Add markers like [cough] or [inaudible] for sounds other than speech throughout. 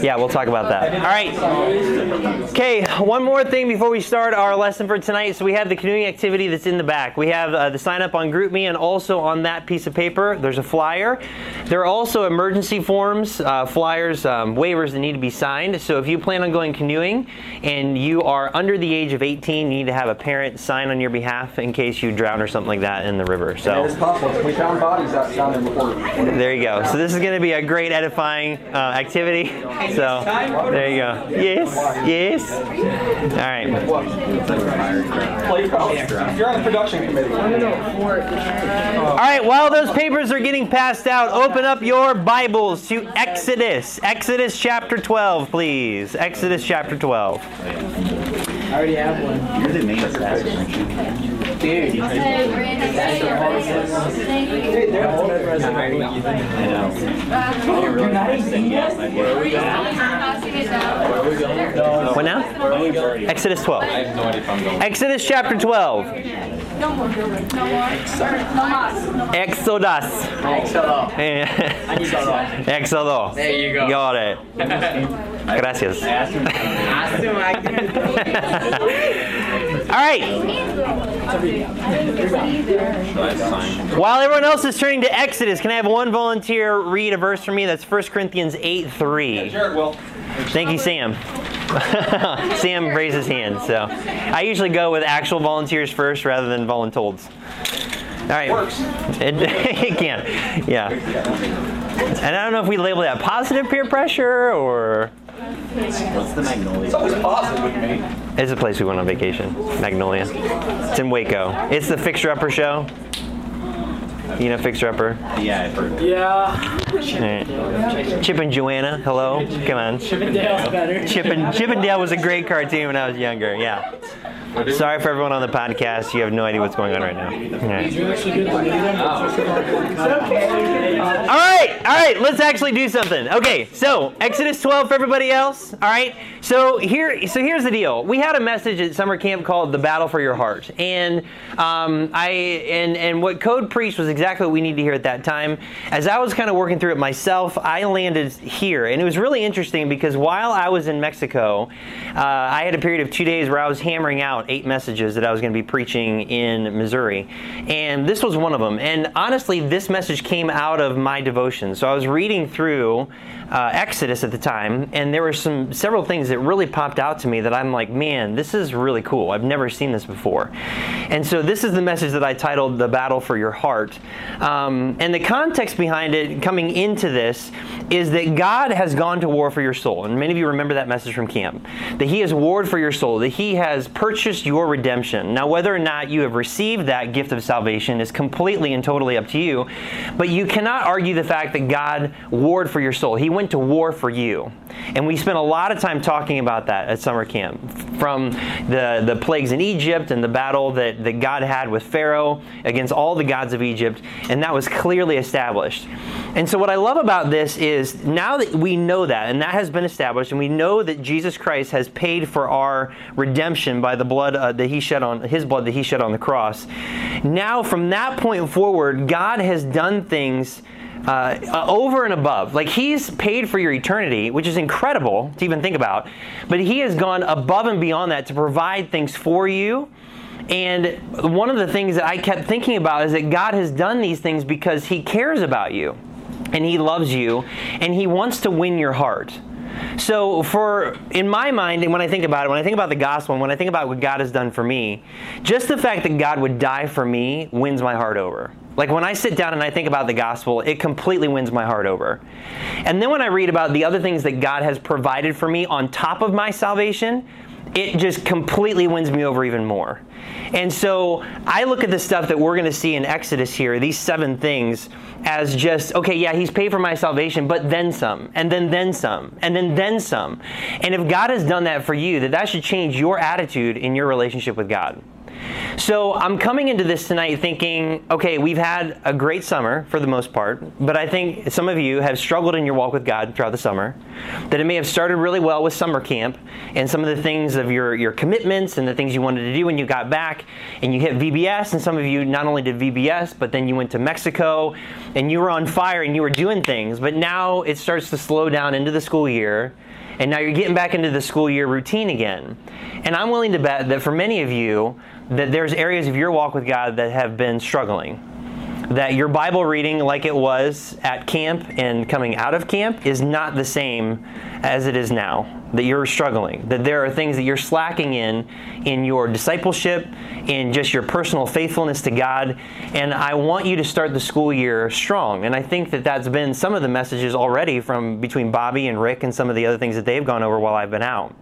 Yeah, we'll talk about that. All right. Okay, one more thing before we start our lesson for tonight. So we have the canoeing activity that's in the back. We have uh, the sign up on GroupMe, and also on that piece of paper, there's a flyer. There are also emergency forms, uh, flyers, um, waivers that need to be signed. So if you plan on going canoeing and you are under the age of 18, you need to have a parent sign on your behalf in case you drown or something like that in the river. So It's possible. We found bodies out down there before. there you go. So this is going to be a great edifying uh, activity. So there you go. Yes, yes. All right. You're on the production committee. All right. While those papers are getting passed out, open up your Bibles to Exodus. Exodus chapter 12, please. Exodus chapter 12. I already have one. You're the main assassin. Dude. Hey, Brandon, say your Thank you. I know. Uh, You're not even yet? Passing it down. What now? Exodus 12. Exodus chapter 12. No more. No more. No more. Exodus. Exhalo. I need to Exodo. There you go. Got it. Gracias. Ask him, I can- [laughs] All right. While everyone else is turning to Exodus, can I have one volunteer read a verse for me? That's 1 Corinthians 8 3. Jared will. Thank you, Sam. [laughs] Sam raised his hand, so I usually go with actual volunteers first rather than voluntold. All right. Works. It, [laughs] it can, yeah. And I don't know if we label that positive peer pressure or What's the magnolia? It's always positive with me. it's a place we went on vacation, Magnolia. It's in Waco. It's the Fixer Upper show. You know Fixer Upper? Yeah, I've heard. Yeah. Alright. Chip and Joanna, hello. Come on. Chippendale's better. Chip and Chip and Dale was a great cartoon when I was younger. Yeah. Sorry for everyone on the podcast. You have no idea what's going on right now. Alright. All right, all right. Let's actually do something. Okay, so Exodus 12 for everybody else. All right. So here, so here's the deal. We had a message at summer camp called "The Battle for Your Heart," and um, I and and what Code preached was exactly what we need to hear at that time. As I was kind of working through it myself, I landed here, and it was really interesting because while I was in Mexico, uh, I had a period of two days where I was hammering out eight messages that I was going to be preaching in Missouri, and this was one of them. And honestly, this message came out of my devotion. So I was reading through uh, Exodus at the time, and there were some several things that really popped out to me that I'm like, man, this is really cool. I've never seen this before. And so this is the message that I titled "The Battle for Your Heart," um, and the context behind it, coming into this, is that God has gone to war for your soul, and many of you remember that message from camp. That He has warred for your soul. That He has purchased your redemption. Now, whether or not you have received that gift of salvation is completely and totally up to you, but you cannot argue the fact that God warred for your soul. He went to war for you. And we spent a lot of time talking about that at summer camp. From the, the plagues in Egypt and the battle that, that God had with Pharaoh against all the gods of Egypt, and that was clearly established. And so, what I love about this is now that we know that, and that has been established, and we know that Jesus Christ has paid for our redemption by the blood uh, that He shed on His blood that He shed on the cross. Now, from that point forward, God has done things uh, uh, over and above. Like he's paid for your eternity, which is incredible to even think about. But he has gone above and beyond that to provide things for you. And one of the things that I kept thinking about is that God has done these things because he cares about you and he loves you and he wants to win your heart. So, for in my mind, and when I think about it, when I think about the gospel, and when I think about what God has done for me, just the fact that God would die for me wins my heart over. Like when I sit down and I think about the gospel, it completely wins my heart over. And then when I read about the other things that God has provided for me on top of my salvation, it just completely wins me over even more. And so I look at the stuff that we're going to see in Exodus here, these seven things, as just, okay, yeah, he's paid for my salvation, but then some, and then then some, and then then some. And if God has done that for you, that that should change your attitude in your relationship with God. So I'm coming into this tonight thinking, okay, we've had a great summer for the most part, but I think some of you have struggled in your walk with God throughout the summer. That it may have started really well with summer camp and some of the things of your, your commitments and the things you wanted to do when you got back and you hit VBS. And some of you not only did VBS, but then you went to Mexico and you were on fire and you were doing things. But now it starts to slow down into the school year and now you're getting back into the school year routine again. And I'm willing to bet that for many of you, that there's areas of your walk with God that have been struggling. That your Bible reading, like it was at camp and coming out of camp, is not the same as it is now. That you're struggling. That there are things that you're slacking in, in your discipleship, in just your personal faithfulness to God. And I want you to start the school year strong. And I think that that's been some of the messages already from between Bobby and Rick and some of the other things that they've gone over while I've been out.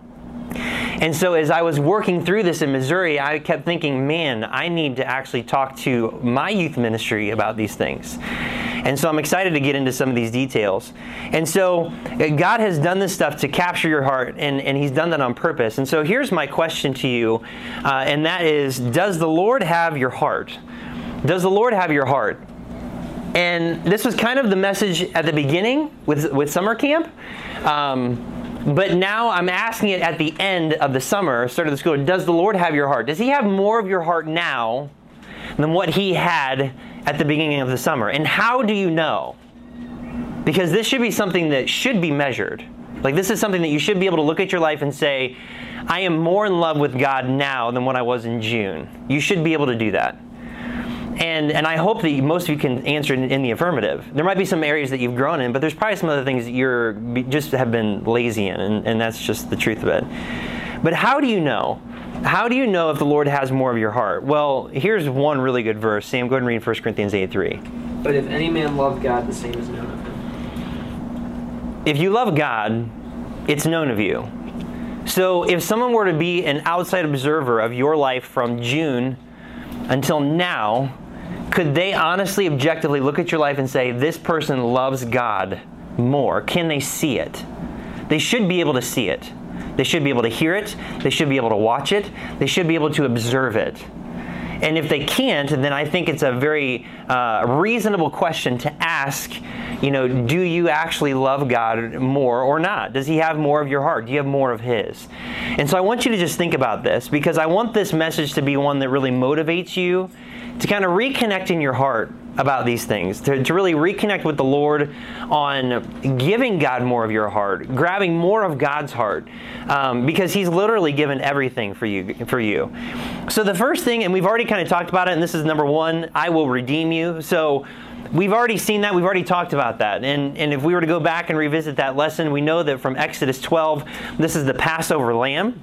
And so as I was working through this in Missouri, I kept thinking, man, I need to actually talk to my youth ministry about these things. And so I'm excited to get into some of these details. And so uh, God has done this stuff to capture your heart, and, and He's done that on purpose. And so here's my question to you, uh, and that is Does the Lord have your heart? Does the Lord have your heart? And this was kind of the message at the beginning with, with summer camp. Um, but now I'm asking it at the end of the summer, start of the school. Does the Lord have your heart? Does He have more of your heart now than what He had at the beginning of the summer? And how do you know? Because this should be something that should be measured. Like, this is something that you should be able to look at your life and say, I am more in love with God now than what I was in June. You should be able to do that. And, and I hope that most of you can answer in, in, the affirmative. There might be some areas that you've grown in, but there's probably some other things that you're just have been lazy in, and, and that's just the truth of it. But how do you know? How do you know if the Lord has more of your heart? Well, here's one really good verse. Sam, go ahead and read 1 Corinthians 8 3. But if any man love God, the same is known of him. If you love God, it's known of you. So if someone were to be an outside observer of your life from June until now, could they honestly, objectively look at your life and say, this person loves God more? Can they see it? They should be able to see it. They should be able to hear it. They should be able to watch it. They should be able to observe it. And if they can't, then I think it's a very uh, reasonable question to ask, you know, do you actually love God more or not? Does He have more of your heart? Do you have more of His? And so I want you to just think about this because I want this message to be one that really motivates you to kind of reconnect in your heart about these things, to, to really reconnect with the Lord on giving God more of your heart, grabbing more of God's heart, um, because He's literally given everything for you. For you. So the first thing, and we've already kind of talked about it, and this is number one: I will redeem you. So. We've already seen that. We've already talked about that. And, and if we were to go back and revisit that lesson, we know that from Exodus 12, this is the Passover lamb.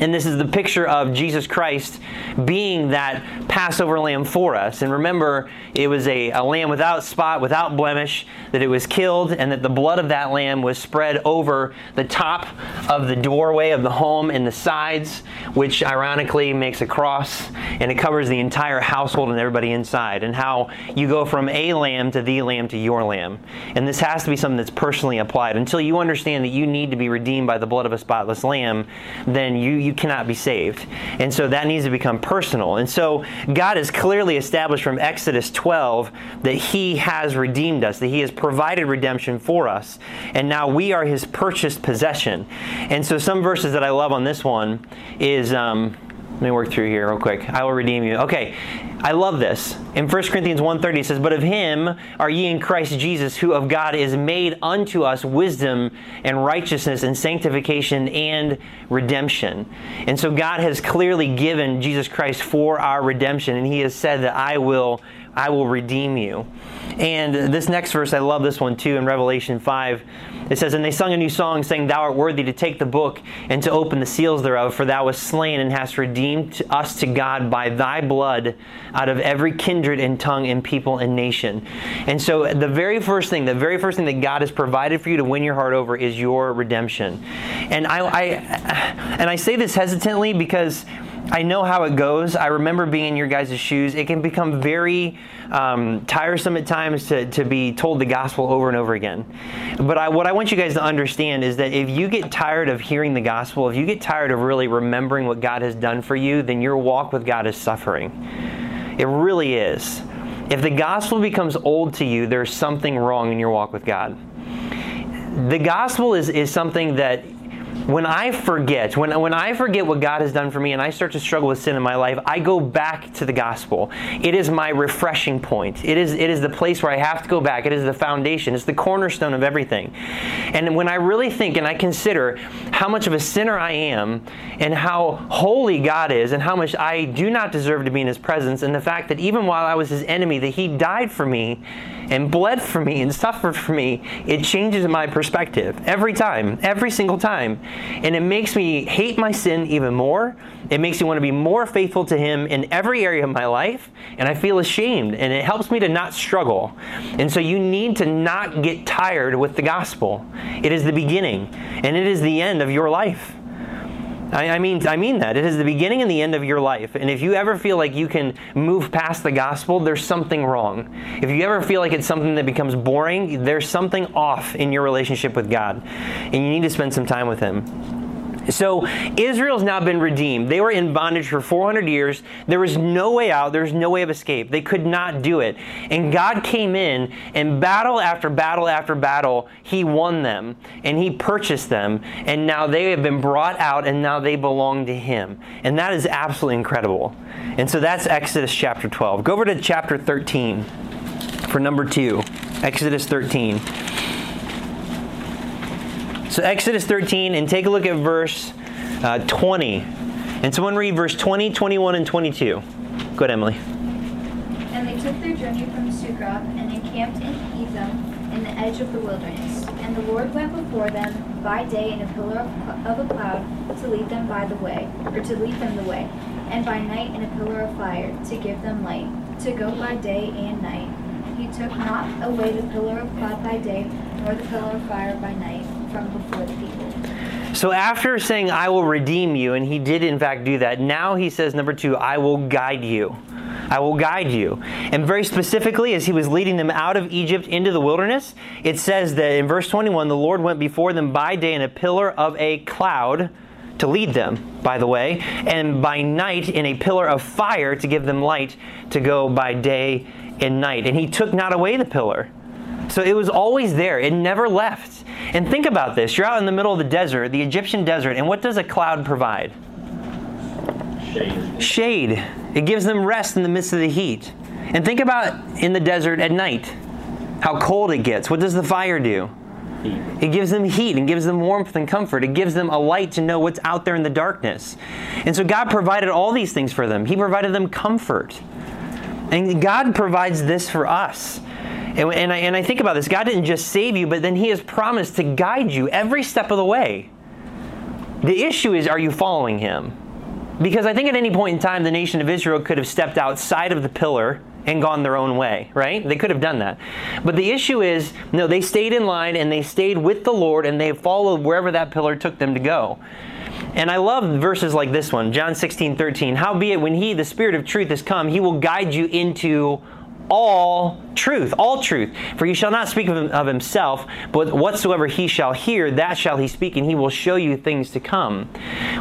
And this is the picture of Jesus Christ being that Passover lamb for us. And remember, it was a, a, lamb without spot, without blemish, that it was killed, and that the blood of that lamb was spread over the top of the doorway of the home and the sides, which ironically makes a cross, and it covers the entire household and everybody inside. And how you go from a lamb to the lamb to your lamb. And this has to be something that's personally applied. Until you understand that you need to be redeemed by the blood of a spotless lamb, then you you cannot be saved. And so that needs to become personal. And so God has clearly established from Exodus 12 that He has redeemed us, that He has provided redemption for us. And now we are His purchased possession. And so some verses that I love on this one is. Um, let me work through here real quick. I will redeem you. Okay, I love this. In 1 Corinthians 1.30 it says, But of him are ye in Christ Jesus, who of God is made unto us wisdom and righteousness and sanctification and redemption. And so God has clearly given Jesus Christ for our redemption, and he has said that I will I will redeem you. And this next verse, I love this one too in Revelation 5. It says, And they sung a new song, saying, Thou art worthy to take the book and to open the seals thereof, for thou wast slain and hast redeemed us to God by thy blood out of every kindred and tongue and people and nation. And so the very first thing, the very first thing that God has provided for you to win your heart over is your redemption. And I, I and I say this hesitantly because I know how it goes. I remember being in your guys' shoes. It can become very um, tiresome at times to, to be told the gospel over and over again. But I, what I want you guys to understand is that if you get tired of hearing the gospel, if you get tired of really remembering what God has done for you, then your walk with God is suffering. It really is. If the gospel becomes old to you, there's something wrong in your walk with God. The gospel is, is something that when I forget, when, when I forget what God has done for me and I start to struggle with sin in my life, I go back to the gospel. It is my refreshing point. It is, it is the place where I have to go back. It is the foundation. It's the cornerstone of everything. And when I really think and I consider how much of a sinner I am and how holy God is and how much I do not deserve to be in his presence and the fact that even while I was his enemy, that he died for me and bled for me and suffered for me, it changes my perspective every time, every single time. And it makes me hate my sin even more. It makes me want to be more faithful to Him in every area of my life. And I feel ashamed. And it helps me to not struggle. And so you need to not get tired with the gospel. It is the beginning and it is the end of your life. I, I, mean, I mean that. It is the beginning and the end of your life. And if you ever feel like you can move past the gospel, there's something wrong. If you ever feel like it's something that becomes boring, there's something off in your relationship with God. And you need to spend some time with Him. So Israel's now been redeemed. They were in bondage for 400 years. There was no way out. There was no way of escape. They could not do it. And God came in and battle after battle after battle, He won them and He purchased them. And now they have been brought out and now they belong to Him. And that is absolutely incredible. And so that's Exodus chapter 12. Go over to chapter 13 for number two. Exodus 13. So Exodus 13, and take a look at verse uh, 20. And someone read verse 20, 21, and 22. Go ahead, Emily. And they took their journey from Succoth and encamped in Etham in the edge of the wilderness. And the Lord went before them by day in a pillar of, of a cloud to lead them by the way, or to lead them the way, and by night in a pillar of fire to give them light, to go by day and night. He took not away the pillar of cloud by day, nor the pillar of fire by night from before the people. So after saying, I will redeem you, and he did in fact do that, now he says, number two, I will guide you. I will guide you. And very specifically, as he was leading them out of Egypt into the wilderness, it says that in verse 21, the Lord went before them by day in a pillar of a cloud to lead them, by the way, and by night in a pillar of fire to give them light to go by day and night. And he took not away the pillar. So it was always there, it never left. And think about this you're out in the middle of the desert, the Egyptian desert, and what does a cloud provide? Shade. Shade. It gives them rest in the midst of the heat. And think about in the desert at night how cold it gets. What does the fire do? Heat. It gives them heat and gives them warmth and comfort. It gives them a light to know what's out there in the darkness. And so God provided all these things for them. He provided them comfort. And God provides this for us. And, and, I, and I think about this God didn't just save you, but then He has promised to guide you every step of the way. The issue is, are you following Him? Because I think at any point in time, the nation of Israel could have stepped outside of the pillar and gone their own way, right? They could have done that. But the issue is, no, they stayed in line and they stayed with the Lord and they followed wherever that pillar took them to go. And I love verses like this one, John 16, 13. Howbeit, when he, the Spirit of truth, has come, he will guide you into all truth, all truth. For he shall not speak of, himself, but whatsoever he shall hear, that shall he speak, and he will show you things to come.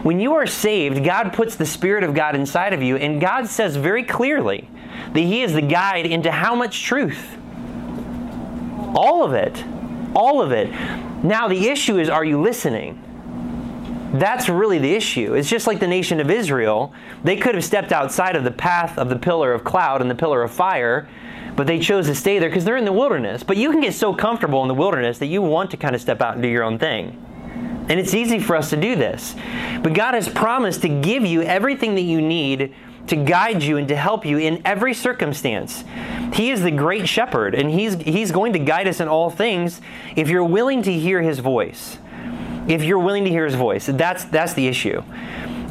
When you are saved, God puts the Spirit of God inside of you, and God says very clearly that he is the guide into how much truth? All of it. All of it. Now, the issue is are you listening? That's really the issue. It's just like the nation of Israel. They could have stepped outside of the path of the pillar of cloud and the pillar of fire, but they chose to stay there because they're in the wilderness. But you can get so comfortable in the wilderness that you want to kind of step out and do your own thing. And it's easy for us to do this. But God has promised to give you everything that you need to guide you and to help you in every circumstance. He is the great shepherd, and he's, he's going to guide us in all things if you're willing to hear his voice if you're willing to hear his voice. That's, that's the issue.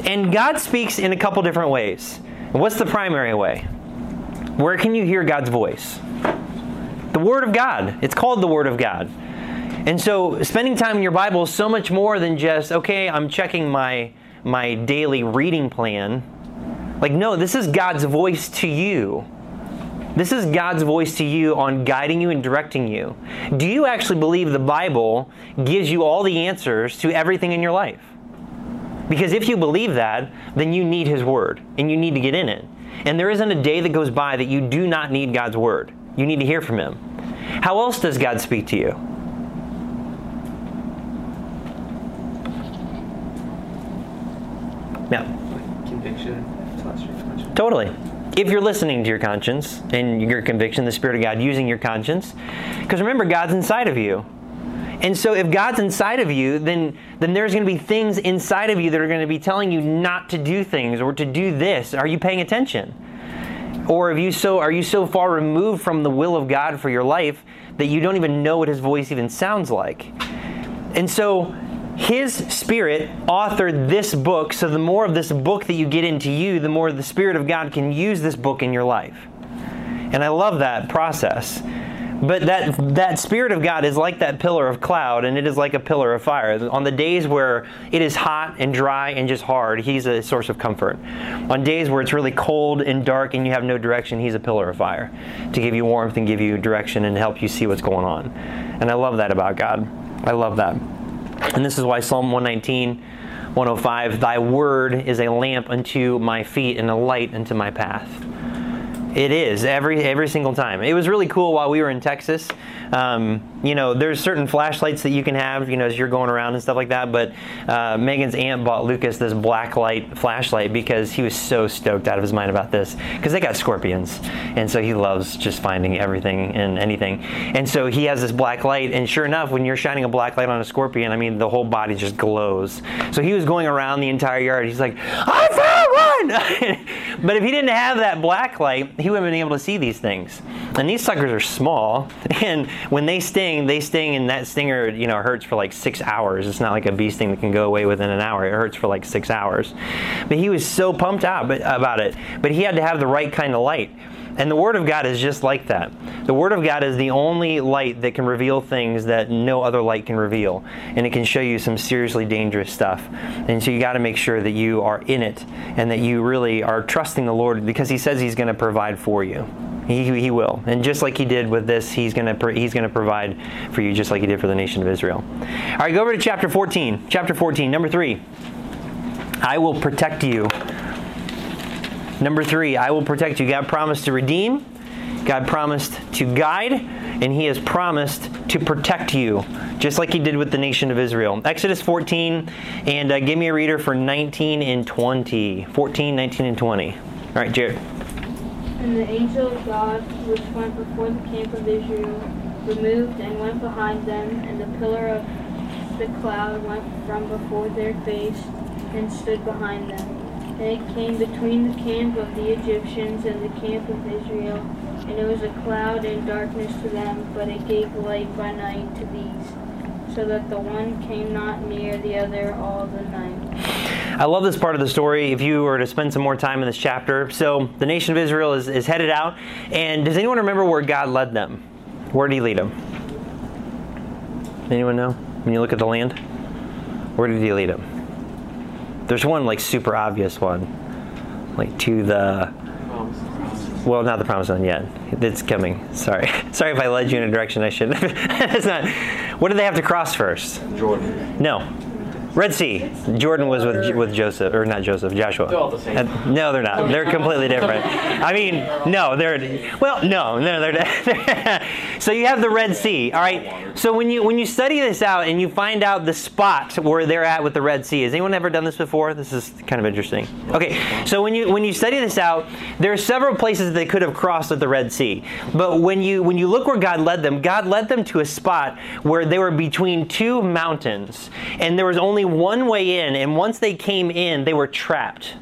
And God speaks in a couple different ways. What's the primary way? Where can you hear God's voice? The Word of God. It's called the Word of God. And so spending time in your Bible is so much more than just, okay, I'm checking my, my daily reading plan Like, no, this is God's voice to you. This is God's voice to you on guiding you and directing you. Do you actually believe the Bible gives you all the answers to everything in your life? Because if you believe that, then you need His Word and you need to get in it. And there isn't a day that goes by that you do not need God's Word. You need to hear from Him. How else does God speak to you? Yeah. Conviction. Tell us your conscience. Totally. If you're listening to your conscience and your conviction, the Spirit of God using your conscience, because remember, God's inside of you. And so if God's inside of you, then then there's going to be things inside of you that are going to be telling you not to do things or to do this. Are you paying attention? Or have you so are you so far removed from the will of God for your life that you don't even know what his voice even sounds like? And so his spirit authored this book, so the more of this book that you get into you, the more the Spirit of God can use this book in your life. And I love that process. But that that Spirit of God is like that pillar of cloud, and it is like a pillar of fire. On the days where it is hot and dry and just hard, He's a source of comfort. On days where it's really cold and dark and you have no direction, He's a pillar of fire to give you warmth and give you direction and help you see what's going on. And I love that about God. I love that. And this is why Psalm 119, 105, Thy word is a lamp unto my feet and a light unto my path. It is every every single time. It was really cool while we were in Texas. Um, you know, there's certain flashlights that you can have, you know, as you're going around and stuff like that. But uh, Megan's aunt bought Lucas this black light flashlight because he was so stoked out of his mind about this because they got scorpions, and so he loves just finding everything and anything. And so he has this black light, and sure enough, when you're shining a black light on a scorpion, I mean, the whole body just glows. So he was going around the entire yard. He's like, I found! [laughs] but if he didn't have that black light, he wouldn't have been able to see these things. And these suckers are small, [laughs] and when they sting, they sting, and that stinger, you know, hurts for like six hours. It's not like a bee sting that can go away within an hour. It hurts for like six hours. But he was so pumped out about it. But he had to have the right kind of light. And the Word of God is just like that. The Word of God is the only light that can reveal things that no other light can reveal. And it can show you some seriously dangerous stuff. And so you got to make sure that you are in it and that you really are trusting the Lord because He says He's going to provide for you. He, he will. And just like He did with this, He's going to He's going to provide for you just like He did for the nation of Israel. All right, go over to chapter 14. Chapter 14, number 3. I will protect you Number three, I will protect you. God promised to redeem, God promised to guide, and He has promised to protect you, just like He did with the nation of Israel. Exodus 14, and uh, give me a reader for 19 and 20. 14, 19, and 20. All right, Jared. And the angel of God, which went before the camp of Israel, removed and went behind them, and the pillar of the cloud went from before their face and stood behind them. And it came between the camp of the Egyptians and the camp of Israel, and it was a cloud and darkness to them, but it gave light by night to these, so that the one came not near the other all the night. I love this part of the story if you were to spend some more time in this chapter. So, the nation of Israel is, is headed out, and does anyone remember where God led them? Where did He lead them? Anyone know? When you look at the land? Where did He lead them? There's one like super obvious one, like to the. Well, not the promised land yet. It's coming. Sorry, [laughs] sorry if I led you in a direction I shouldn't. It's [laughs] not. What do they have to cross first? Jordan. No. Red Sea. Jordan was with with Joseph, or not Joseph, Joshua. They're all the same. Uh, no, they're not. They're completely different. I mean, no, they're well, no, no, they're. [laughs] they're so you have the Red Sea. All right. So when you when you study this out and you find out the spot where they're at with the Red Sea, has anyone ever done this before? This is kind of interesting. Okay. So when you when you study this out, there are several places they could have crossed with the Red Sea. But when you when you look where God led them, God led them to a spot where they were between two mountains, and there was only one way in, and once they came in, they were trapped.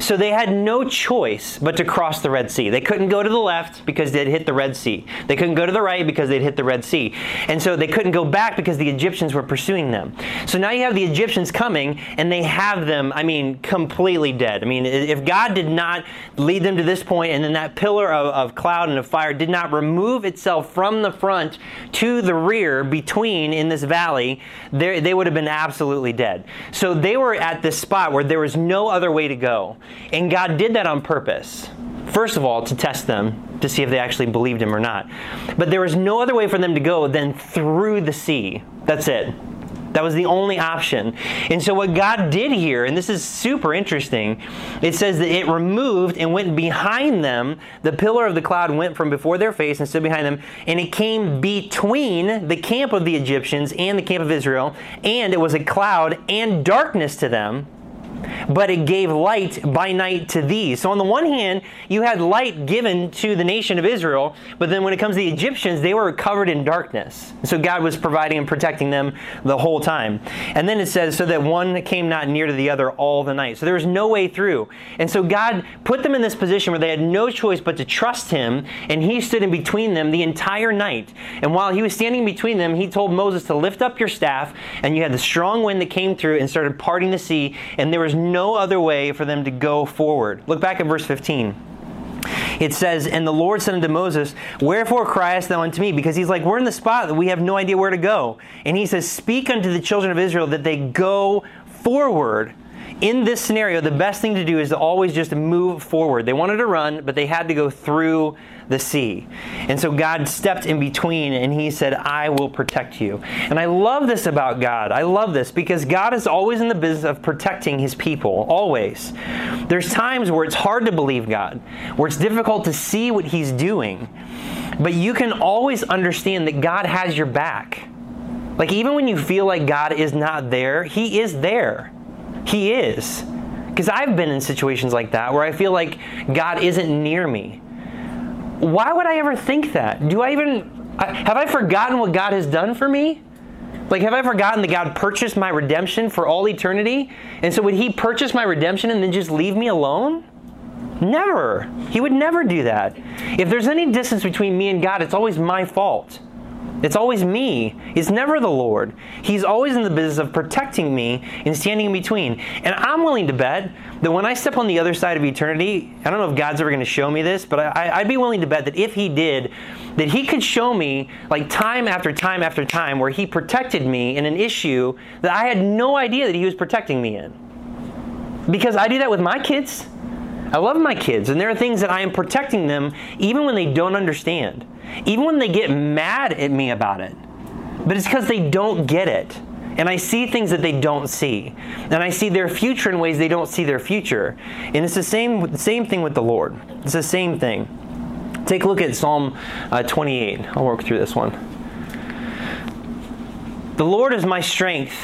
So they had no choice but to cross the Red Sea. They couldn't go to the left because they'd hit the Red Sea. They couldn't go to the right because they'd hit the Red Sea. And so they couldn't go back because the Egyptians were pursuing them. So now you have the Egyptians coming and they have them, I mean, completely dead. I mean, if God did not lead them to this point and then that pillar of, of cloud and of fire did not remove itself from the front to the rear between in this valley, they would have been absolutely dead. So they were at this spot where there was no other way to go. And God did that on purpose. First of all, to test them, to see if they actually believed him or not. But there was no other way for them to go than through the sea. That's it. That was the only option. And so, what God did here, and this is super interesting, it says that it removed and went behind them. The pillar of the cloud went from before their face and stood behind them, and it came between the camp of the Egyptians and the camp of Israel, and it was a cloud and darkness to them but it gave light by night to these. So, on the one hand, you had light given to the nation of Israel, but then when it comes to the Egyptians, they were covered in darkness. So, God was providing and protecting them the whole time. And then it says, so that one came not near to the other all the night. So, there was no way through. And so, God put them in this position where they had no choice but to trust Him, and He stood in between them the entire night. And while He was standing between them, He told Moses to lift up your staff, and you had the strong wind that came through and started parting the sea, and there was no other way for them to go forward. Look back at verse 15 it says, And the Lord said unto Moses, Wherefore criest thou unto me? Because he's like, We're in the spot that we have no idea where to go. And he says, Speak unto the children of Israel that they go forward in this scenario, the best thing to do is to always just move forward. They wanted to run, but they had to go through the sea. And so God stepped in between and he said, I will protect you. And I love this about God. I love this because God is always in the business of protecting his people, always. There's times where it's hard to believe God, where it's difficult to see what he's doing. But you can always understand that God has your back. Like, even when you feel like God is not there, he is there. He is. Because I've been in situations like that where I feel like God isn't near me. Why would I ever think that? Do I even. Have I forgotten what God has done for me? Like, have I forgotten that God purchased my redemption for all eternity? And so, would He purchase my redemption and then just leave me alone? Never. He would never do that. If there's any distance between me and God, it's always my fault. It's always me. It's never the Lord. He's always in the business of protecting me and standing in between. And I'm willing to bet that when I step on the other side of eternity, I don't know if God's ever going to show me this, but I, would be willing to bet that if He did, that He could show me, like time after time after time, where He protected me in an issue that I had no idea that He was protecting me in. Because I do that with my kids. I love my kids, and there are things that I am protecting them even when they don't understand even when they get mad at me about it. But it's because they don't get it. And I see things that they don't see. And I see their future in ways they don't see their future. And it's the same, same thing with the Lord. It's the same thing. Take a look at Psalm uh, 28. I'll work through this one. The Lord is my strength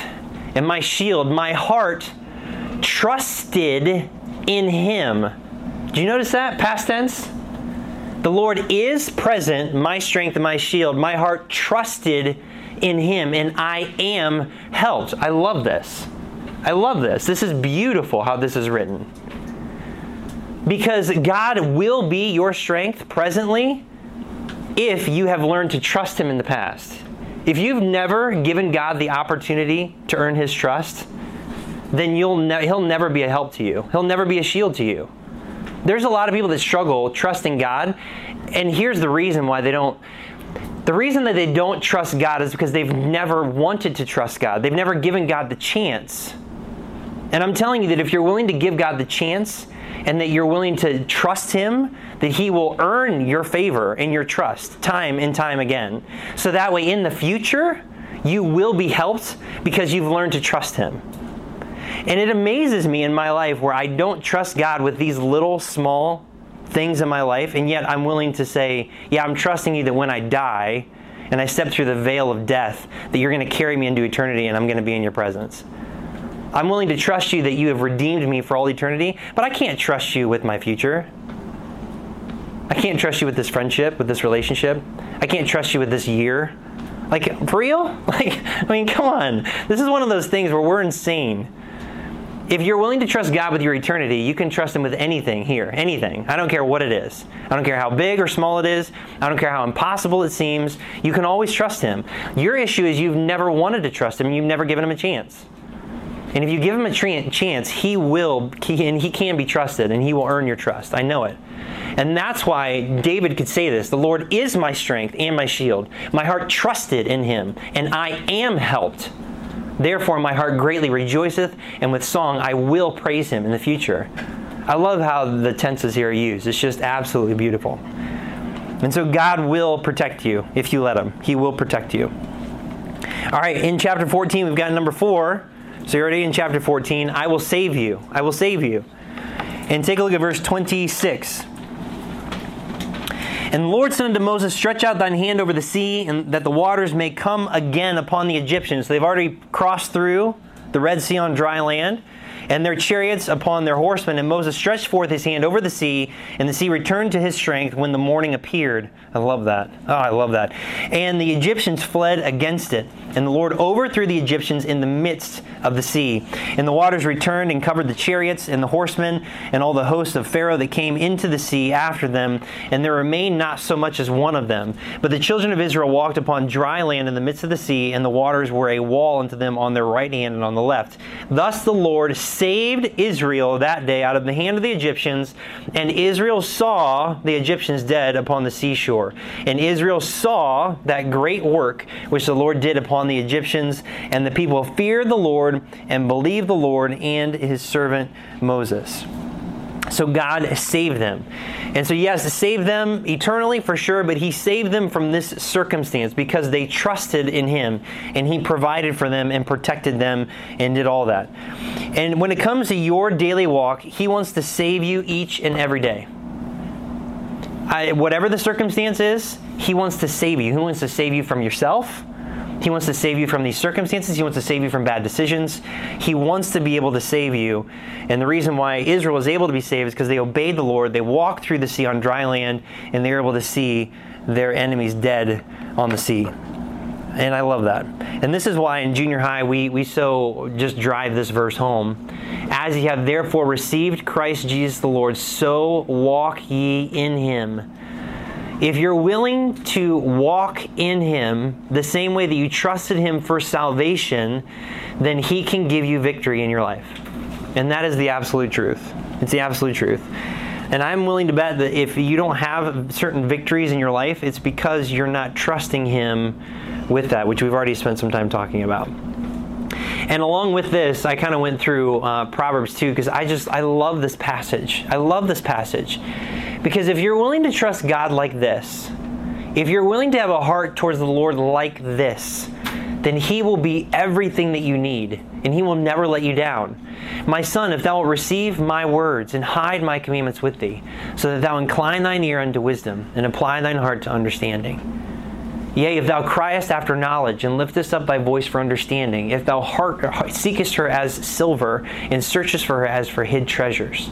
and my shield. My heart trusted in him. Do you notice that? Past tense? The Lord is present, my strength and my shield. My heart trusted in Him, and I am helped. I love this. I love this. This is beautiful how this is written. Because God will be your strength presently if you have learned to trust Him in the past. If you've never given God the opportunity to earn His trust, then you'll ne- He'll never be a help to you. He'll never be a shield to you. There's a lot of people that struggle trusting God, and here's the reason why they don't. The reason that they don't trust God is because they've never wanted to trust God. They've never given God the chance. And I'm telling you that if you're willing to give God the chance and that you're willing to trust Him, that He will earn your favor and your trust time and time again. So that way in the future, you will be helped because you've learned to trust Him. And it amazes me in my life where I don't trust God with these little small things in my life, and yet I'm willing to say, Yeah, I'm trusting you that when I die and I step through the veil of death, that you're going to carry me into eternity and I'm going to be in your presence. I'm willing to trust you that you have redeemed me for all eternity, but I can't trust you with my future. I can't trust you with this friendship, with this relationship. I can't trust you with this year. Like, for real? [laughs] Like, I mean, come on. This is one of those things where we're insane if you're willing to trust God with your eternity, you can trust Him with anything here, anything. I don't care what it is. I don't care how big or small it is. I don't care how impossible it seems. You can always trust Him. Your issue is you've never wanted to trust Him, you've never given Him a chance. And if you give Him a chance, He will, he, and He can be trusted, and He will earn your trust. I know it. And that's why David could say this The Lord is my strength and my shield. My heart trusted in Him, and I am helped. Therefore, my heart greatly rejoiceth, and with song I will praise him in the future. I love how the tenses here are used. It's just absolutely beautiful. And so God will protect you if you let Him. He will protect you. All right, in chapter 14, we've got number four. So you're already in chapter 14. I will save you. I will save you. And take a look at verse 26. And the Lord said unto Moses, Stretch out thine hand over the sea, and that the waters may come again upon the Egyptians. So they've already crossed through the Red Sea on dry land and their chariots upon their horsemen. And Moses stretched forth his hand over the sea, and the sea returned to his strength when the morning appeared. I love that. Oh, I love that. And the Egyptians fled against it. And the Lord overthrew the Egyptians in the midst of the sea. And the waters returned and covered the chariots and the horsemen and all the hosts of Pharaoh that came into the sea after them. And there remained not so much as one of them. But the children of Israel walked upon dry land in the midst of the sea, and the waters were a wall unto them on their right hand and on the left. Thus the Lord saved Israel that day out of the hand of the Egyptians, and Israel saw the Egyptians dead upon the seashore. And Israel saw that great work which the Lord did upon the Egyptians, and the people feared the Lord and believed the Lord and his servant Moses. So God saved them. And so, yes, saved them eternally for sure, but He saved them from this circumstance because they trusted in Him and He provided for them and protected them and did all that. And when it comes to your daily walk, He wants to save you each and every day. I, whatever the circumstance is, He wants to save you. He wants to save you from yourself. He wants to save you from these circumstances. He wants to save you from bad decisions. He wants to be able to save you. And the reason why Israel was able to be saved is because they obeyed the Lord. They walked through the sea on dry land, and they were able to see their enemies dead on the sea. And I love that. And this is why in junior high we, we so just drive this verse home. As ye have therefore received Christ Jesus the Lord, so walk ye in him if you're willing to walk in Him the same way that you trusted Him for salvation, then He can give you victory in your life. And that is the absolute truth. It's the absolute truth. And I'm willing to bet that if you don't have certain victories in your life, it's because you're not trusting Him with that, which we've already spent some time talking about. And along with this, I kind of went through uh, Proverbs 2 because I just, I love this passage. I love this passage because if you're willing to trust God like this, if you're willing to have a heart towards the Lord like this, then He will be everything that you need, and He will never let you down. My son, if thou wilt receive my words and hide my commandments with thee, so that thou incline thine ear unto wisdom and apply thine heart to understanding. Yea, if thou criest after knowledge and liftest up thy voice for understanding, if thou heart, seekest her as silver and searchest for her as for hid treasures.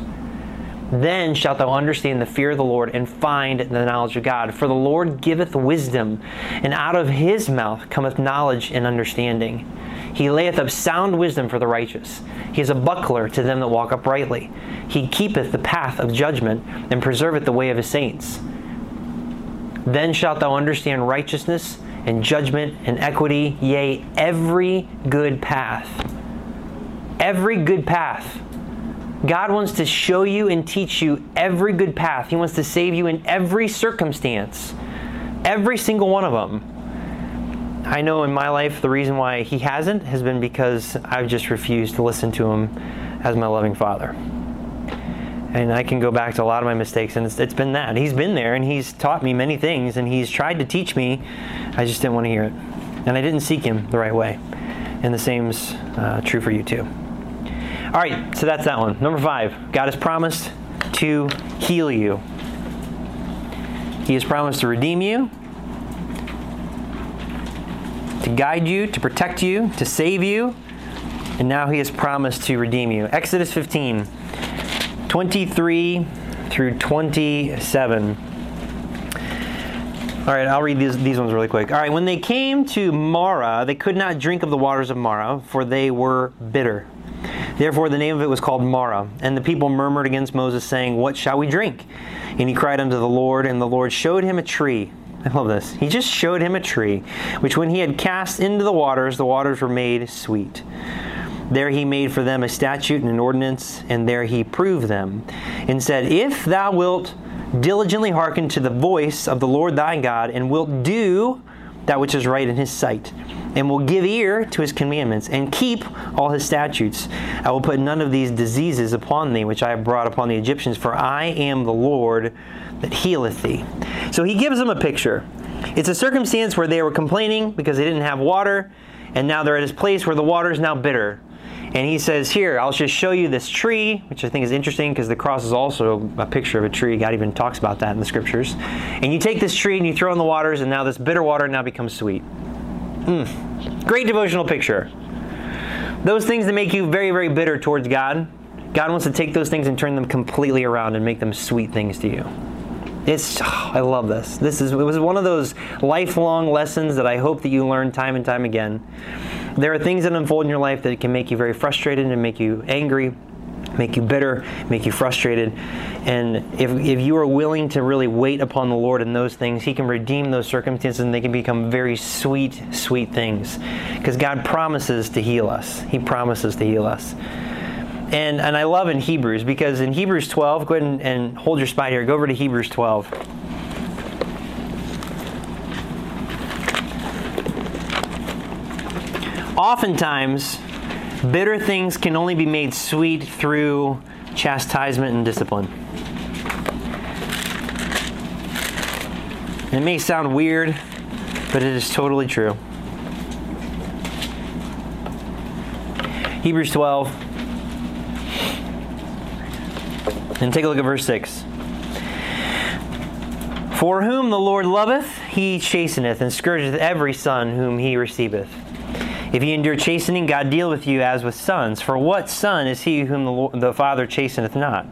Then shalt thou understand the fear of the Lord and find the knowledge of God. For the Lord giveth wisdom, and out of his mouth cometh knowledge and understanding. He layeth up sound wisdom for the righteous. He is a buckler to them that walk uprightly. He keepeth the path of judgment and preserveth the way of his saints. Then shalt thou understand righteousness and judgment and equity, yea, every good path. Every good path God wants to show you and teach you every good path. He wants to save you in every circumstance, every single one of them. I know in my life the reason why He hasn't has been because I've just refused to listen to Him as my loving Father. And I can go back to a lot of my mistakes, and it's, it's been that. He's been there and He's taught me many things, and He's tried to teach me. I just didn't want to hear it. And I didn't seek Him the right way. And the same's uh, true for you too. All right, so that's that one. Number five, God has promised to heal you. He has promised to redeem you, to guide you, to protect you, to save you, and now He has promised to redeem you. Exodus 15, 23 through 27. All right, I'll read these, these ones really quick. All right, when they came to Marah, they could not drink of the waters of Marah, for they were bitter. Therefore, the name of it was called Marah. And the people murmured against Moses, saying, What shall we drink? And he cried unto the Lord, and the Lord showed him a tree. I love this. He just showed him a tree, which when he had cast into the waters, the waters were made sweet. There he made for them a statute and an ordinance, and there he proved them, and said, If thou wilt diligently hearken to the voice of the Lord thy God, and wilt do that which is right in his sight, and will give ear to his commandments and keep all his statutes. I will put none of these diseases upon thee, which I have brought upon the Egyptians, for I am the Lord that healeth thee. So he gives them a picture. It's a circumstance where they were complaining because they didn't have water, and now they're at this place where the water is now bitter. And he says, Here, I'll just show you this tree, which I think is interesting because the cross is also a picture of a tree. God even talks about that in the scriptures. And you take this tree and you throw in the waters, and now this bitter water now becomes sweet. Mm. Great devotional picture. Those things that make you very, very bitter towards God, God wants to take those things and turn them completely around and make them sweet things to you. It's, oh, [sighs] I love this. This is, it was one of those lifelong lessons that I hope that you learn time and time again. There are things that unfold in your life that can make you very frustrated and make you angry, make you bitter, make you frustrated. And if, if you are willing to really wait upon the Lord in those things, He can redeem those circumstances and they can become very sweet, sweet things. Because God promises to heal us. He promises to heal us. And, and I love in Hebrews because in Hebrews 12, go ahead and, and hold your spot here. Go over to Hebrews 12. Oftentimes, bitter things can only be made sweet through chastisement and discipline. It may sound weird, but it is totally true. Hebrews 12. And take a look at verse 6. For whom the Lord loveth, he chasteneth, and scourgeth every son whom he receiveth. If ye endure chastening, God deal with you as with sons. For what son is he whom the, Lord, the Father chasteneth not?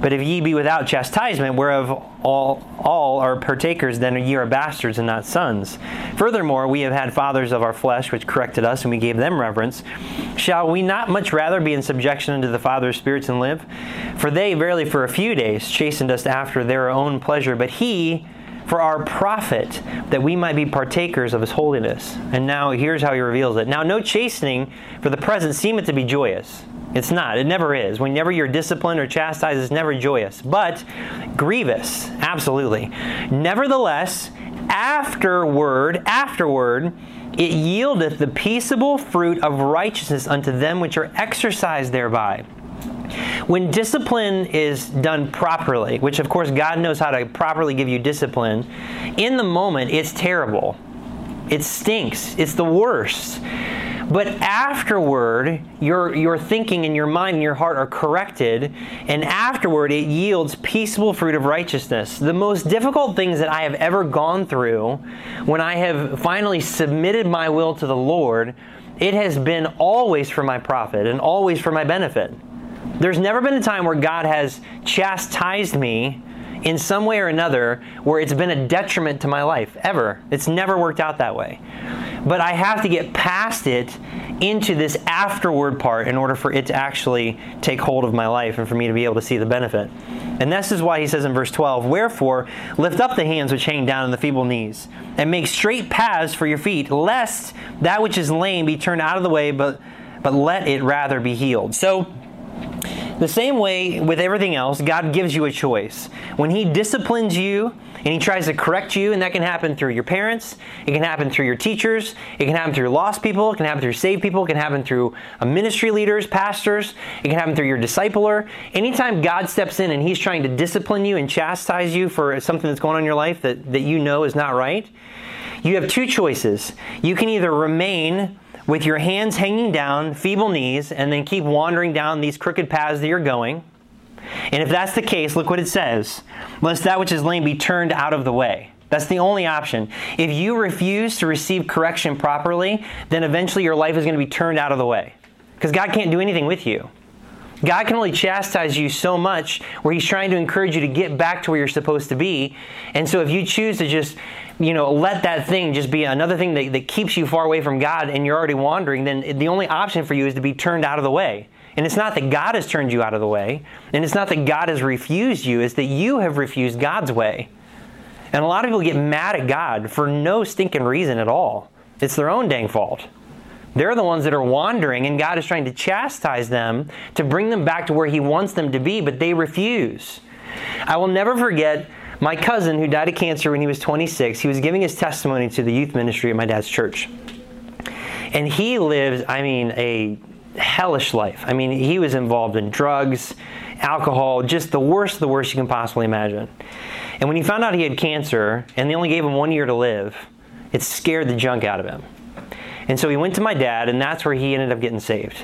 But if ye be without chastisement, whereof all, all are partakers, then ye are bastards and not sons. Furthermore, we have had fathers of our flesh which corrected us, and we gave them reverence. Shall we not much rather be in subjection unto the Father of spirits and live? For they, verily, for a few days chastened us after their own pleasure, but he for our profit, that we might be partakers of his holiness. And now here's how he reveals it. Now, no chastening for the present seemeth to be joyous. It's not. It never is. Whenever you're disciplined or chastised, it's never joyous. But grievous, absolutely. Nevertheless, afterward, afterward, it yieldeth the peaceable fruit of righteousness unto them which are exercised thereby. When discipline is done properly, which of course God knows how to properly give you discipline, in the moment it's terrible. It stinks. It's the worst. But afterward, your, your thinking and your mind and your heart are corrected, and afterward, it yields peaceable fruit of righteousness. The most difficult things that I have ever gone through when I have finally submitted my will to the Lord, it has been always for my profit and always for my benefit. There's never been a time where God has chastised me in some way or another where it's been a detriment to my life, ever. It's never worked out that way. But I have to get past it into this afterward part in order for it to actually take hold of my life and for me to be able to see the benefit. And this is why he says in verse 12, Wherefore, lift up the hands which hang down and the feeble knees, and make straight paths for your feet, lest that which is lame be turned out of the way, but, but let it rather be healed. So, the same way with everything else, God gives you a choice. When He disciplines you and He tries to correct you, and that can happen through your parents, it can happen through your teachers, it can happen through lost people, it can happen through saved people, it can happen through ministry leaders, pastors, it can happen through your discipler. Anytime God steps in and He's trying to discipline you and chastise you for something that's going on in your life that, that you know is not right, you have two choices. You can either remain with your hands hanging down, feeble knees, and then keep wandering down these crooked paths that you're going. And if that's the case, look what it says lest that which is lame be turned out of the way. That's the only option. If you refuse to receive correction properly, then eventually your life is going to be turned out of the way. Because God can't do anything with you. God can only chastise you so much where He's trying to encourage you to get back to where you're supposed to be. And so if you choose to just, you know, let that thing just be another thing that, that keeps you far away from God and you're already wandering, then the only option for you is to be turned out of the way. And it's not that God has turned you out of the way, and it's not that God has refused you, it's that you have refused God's way. And a lot of people get mad at God for no stinking reason at all. It's their own dang fault. They're the ones that are wandering, and God is trying to chastise them to bring them back to where He wants them to be, but they refuse. I will never forget my cousin who died of cancer when he was 26. He was giving his testimony to the youth ministry at my dad's church. And he lives, I mean, a hellish life. I mean, he was involved in drugs, alcohol, just the worst the worst you can possibly imagine. And when he found out he had cancer and they only gave him one year to live, it scared the junk out of him. And so he went to my dad, and that's where he ended up getting saved.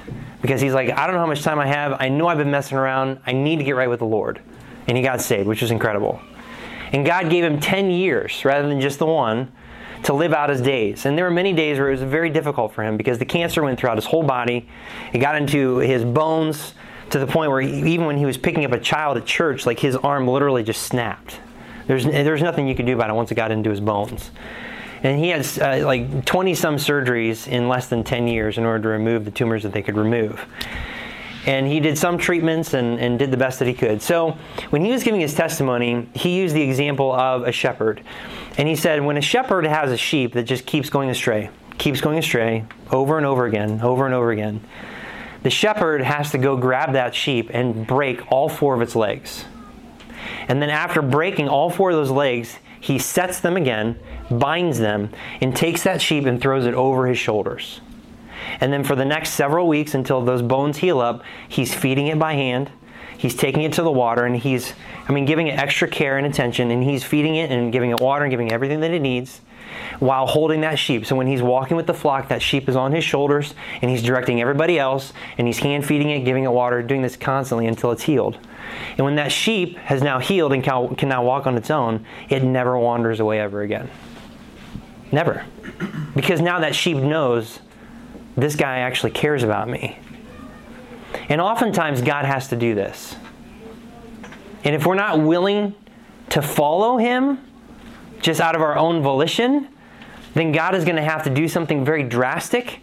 Because he's like, I don't know how much time I have. I know I've been messing around. I need to get right with the Lord. And he got saved, which was incredible. And God gave him 10 years rather than just the one to live out his days. And there were many days where it was very difficult for him because the cancer went throughout his whole body. It got into his bones to the point where he, even when he was picking up a child at church, like his arm literally just snapped. There's, there's nothing you could do about it once it got into his bones. And he had uh, like 20 some surgeries in less than 10 years in order to remove the tumors that they could remove. And he did some treatments and, and did the best that he could. So when he was giving his testimony, he used the example of a shepherd. And he said, when a shepherd has a sheep that just keeps going astray, keeps going astray over and over again, over and over again, the shepherd has to go grab that sheep and break all four of its legs. And then after breaking all four of those legs, he sets them again, binds them, and takes that sheep and throws it over his shoulders. And then for the next several weeks until those bones heal up, he's feeding it by hand. He's taking it to the water and he's, I mean, giving it extra care and attention. And he's feeding it and giving it water and giving everything that it needs while holding that sheep. So when he's walking with the flock, that sheep is on his shoulders and he's directing everybody else and he's hand feeding it, giving it water, doing this constantly until it's healed. And when that sheep has now healed and can now walk on its own, it never wanders away ever again. Never. Because now that sheep knows this guy actually cares about me. And oftentimes, God has to do this. And if we're not willing to follow Him just out of our own volition, then God is going to have to do something very drastic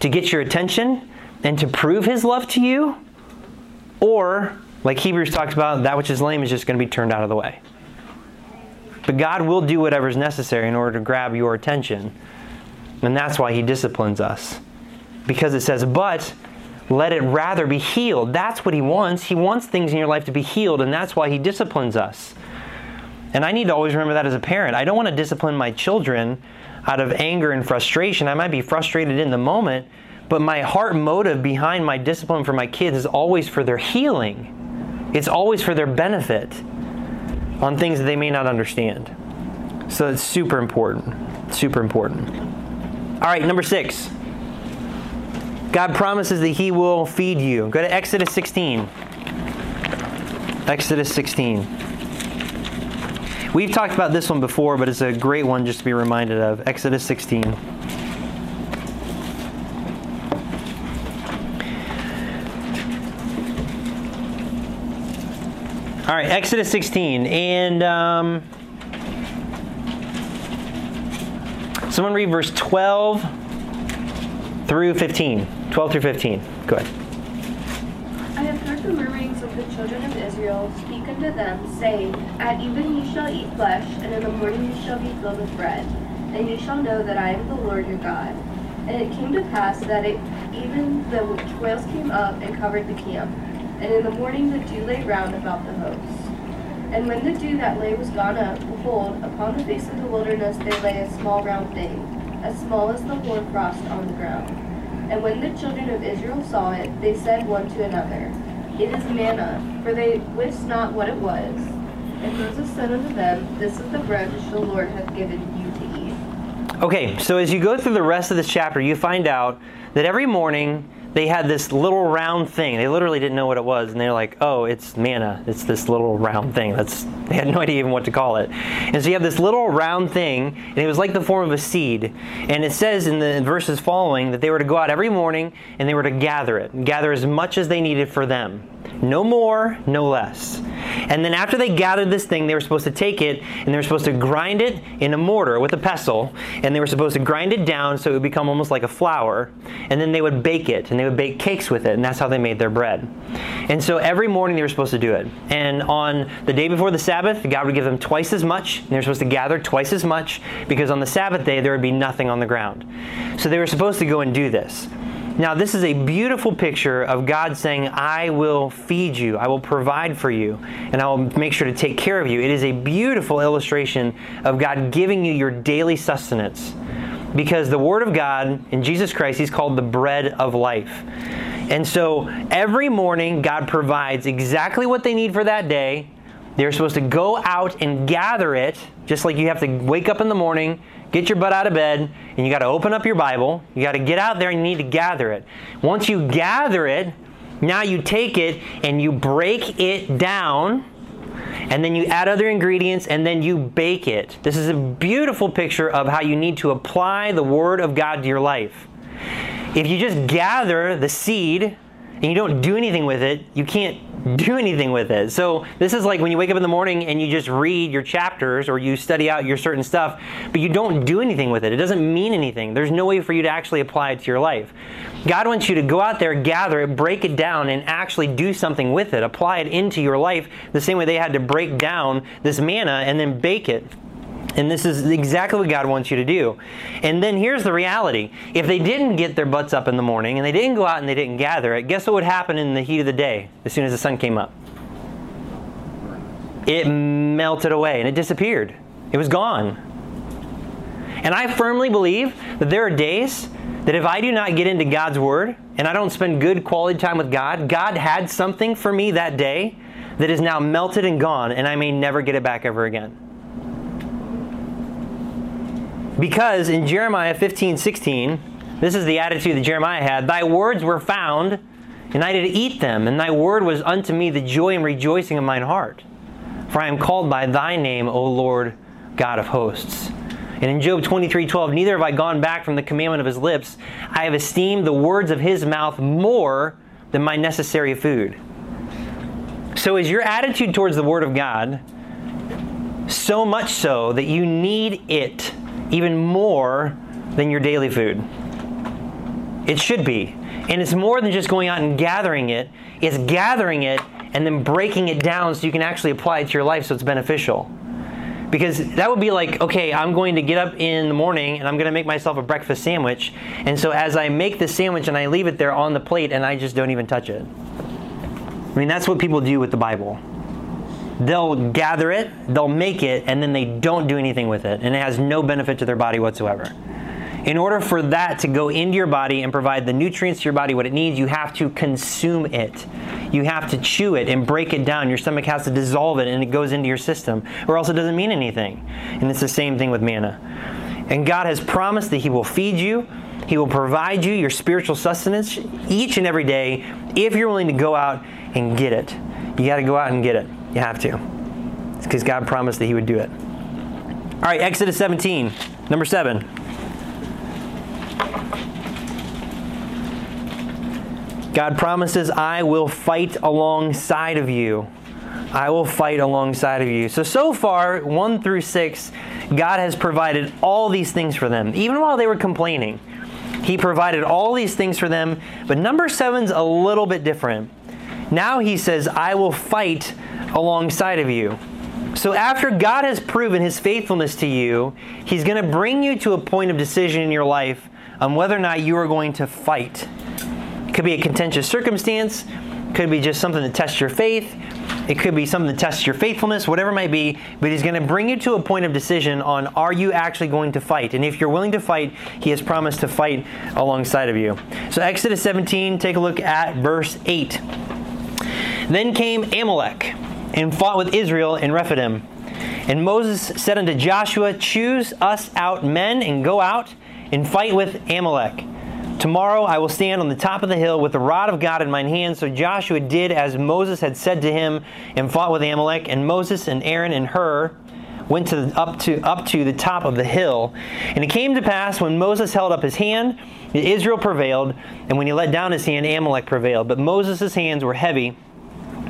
to get your attention and to prove His love to you. Or, like Hebrews talks about, that which is lame is just going to be turned out of the way. But God will do whatever is necessary in order to grab your attention. And that's why He disciplines us. Because it says, but let it rather be healed. That's what He wants. He wants things in your life to be healed, and that's why He disciplines us. And I need to always remember that as a parent. I don't want to discipline my children out of anger and frustration. I might be frustrated in the moment, but my heart motive behind my discipline for my kids is always for their healing. It's always for their benefit on things that they may not understand. So it's super important. Super important. All right, number six. God promises that He will feed you. Go to Exodus 16. Exodus 16. We've talked about this one before, but it's a great one just to be reminded of. Exodus 16. All right, Exodus 16. And um, someone read verse 12 through 15. 12 through 15. Go ahead. I have heard the murmurings of the children of Israel. Speak unto them, saying, At even ye shall eat flesh, and in the morning ye shall be filled with bread. And ye shall know that I am the Lord your God. And it came to pass that it, even the whales came up and covered the camp. And in the morning the dew lay round about the host. And when the dew that lay was gone up, behold, upon the face of the wilderness there lay a small round thing, as small as the hoar frost on the ground. And when the children of Israel saw it, they said one to another, It is manna, for they wist not what it was. And Moses said unto them, This is the bread which the Lord hath given you to eat. Okay, so as you go through the rest of this chapter, you find out that every morning they had this little round thing. They literally didn't know what it was, and they're like, "Oh, it's manna. It's this little round thing." That's they had no idea even what to call it. And so you have this little round thing, and it was like the form of a seed. And it says in the verses following that they were to go out every morning and they were to gather it, gather as much as they needed for them. No more, no less. And then after they gathered this thing, they were supposed to take it and they were supposed to grind it in a mortar with a pestle, and they were supposed to grind it down so it would become almost like a flour. And then they would bake it, and they would bake cakes with it, and that's how they made their bread. And so every morning they were supposed to do it. And on the day before the Sabbath, God would give them twice as much, and they were supposed to gather twice as much, because on the Sabbath day there would be nothing on the ground. So they were supposed to go and do this. Now, this is a beautiful picture of God saying, I will feed you, I will provide for you, and I will make sure to take care of you. It is a beautiful illustration of God giving you your daily sustenance. Because the Word of God in Jesus Christ, He's called the bread of life. And so every morning, God provides exactly what they need for that day. They're supposed to go out and gather it, just like you have to wake up in the morning, get your butt out of bed, and you got to open up your Bible. You got to get out there and you need to gather it. Once you gather it, now you take it and you break it down and then you add other ingredients and then you bake it. This is a beautiful picture of how you need to apply the Word of God to your life. If you just gather the seed and you don't do anything with it, you can't Mm-hmm. do anything with it. So, this is like when you wake up in the morning and you just read your chapters or you study out your certain stuff, but you don't do anything with it. It doesn't mean anything. There's no way for you to actually apply it to your life. God wants you to go out there, gather it, break it down, and actually do something with it. Apply it into your life the same way they had to break down this manna and then bake it. And this is exactly what God wants you to do. And then here's the reality. If they didn't get their butts up in the morning and they didn't go out and they didn't gather it, guess what would happen in the heat of the day as soon as the sun came up? It melted away and it disappeared. It was gone. And I firmly believe that there are days that if I do not get into God's Word and I don't spend good quality time with God, God had something for me that day that is now melted and gone, and I may never get it back ever again. Because in Jeremiah 15 16, this is the attitude that Jeremiah had Thy words were found, and I did eat them, and thy word was unto me the joy and rejoicing of mine heart. For I am called by thy name, O Lord God of hosts. And in Job 23 12, neither have I gone back from the commandment of his lips. I have esteemed the words of his mouth more than my necessary food. So, is your attitude towards the Word of God so much so that you need it even more than your daily food? It should be. And it's more than just going out and gathering it, it's gathering it and then breaking it down so you can actually apply it to your life so it's beneficial. Because that would be like, okay, I'm going to get up in the morning and I'm going to make myself a breakfast sandwich. And so as I make the sandwich and I leave it there on the plate and I just don't even touch it. I mean, that's what people do with the Bible. They'll gather it, they'll make it, and then they don't do anything with it. And it has no benefit to their body whatsoever. In order for that to go into your body and provide the nutrients to your body what it needs, you have to consume it. You have to chew it and break it down. Your stomach has to dissolve it and it goes into your system, or else it doesn't mean anything. And it's the same thing with manna. And God has promised that He will feed you, He will provide you your spiritual sustenance each and every day if you're willing to go out and get it. You got to go out and get it. You have to. Because God promised that He would do it. All right, Exodus 17, number 7. God promises, I will fight alongside of you. I will fight alongside of you. So, so far, 1 through 6, God has provided all these things for them, even while they were complaining. He provided all these things for them, but number 7's a little bit different. Now he says, I will fight alongside of you. So, after God has proven his faithfulness to you, he's going to bring you to a point of decision in your life on whether or not you are going to fight. It could be a contentious circumstance, it could be just something to test your faith, it could be something to test your faithfulness, whatever it might be, but he's going to bring you to a point of decision on are you actually going to fight? And if you're willing to fight, he has promised to fight alongside of you. So, Exodus 17, take a look at verse 8. Then came Amalek and fought with Israel in Rephidim. And Moses said unto Joshua, Choose us out men and go out and fight with Amalek. Tomorrow I will stand on the top of the hill with the rod of God in mine hand. So Joshua did as Moses had said to him and fought with Amalek. And Moses and Aaron and Hur went to the, up to up to the top of the hill. And it came to pass when Moses held up his hand, Israel prevailed, and when he let down his hand, Amalek prevailed. But Moses' hands were heavy.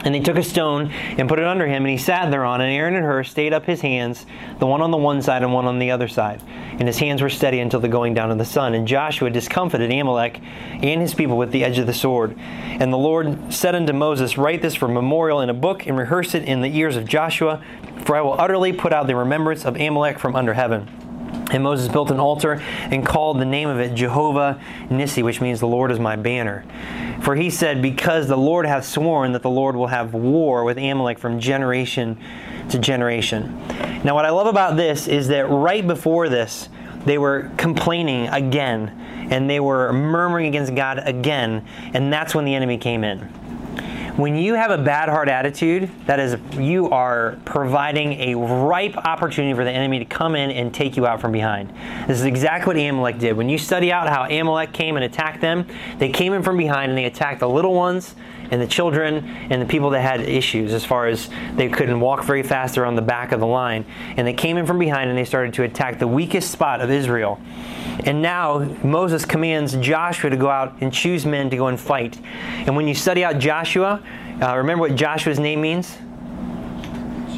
And they took a stone and put it under him, and he sat thereon. And Aaron and Hur stayed up his hands, the one on the one side and one on the other side. And his hands were steady until the going down of the sun. And Joshua discomfited Amalek and his people with the edge of the sword. And the Lord said unto Moses, Write this for memorial in a book, and rehearse it in the ears of Joshua, for I will utterly put out the remembrance of Amalek from under heaven. And Moses built an altar and called the name of it Jehovah Nissi, which means the Lord is my banner. For he said, Because the Lord hath sworn that the Lord will have war with Amalek from generation to generation. Now, what I love about this is that right before this, they were complaining again and they were murmuring against God again, and that's when the enemy came in. When you have a bad heart attitude, that is, you are providing a ripe opportunity for the enemy to come in and take you out from behind. This is exactly what Amalek did. When you study out how Amalek came and attacked them, they came in from behind and they attacked the little ones and the children and the people that had issues as far as they couldn't walk very fast or on the back of the line. And they came in from behind and they started to attack the weakest spot of Israel. And now Moses commands Joshua to go out and choose men to go and fight. And when you study out Joshua, uh, remember what Joshua's name means?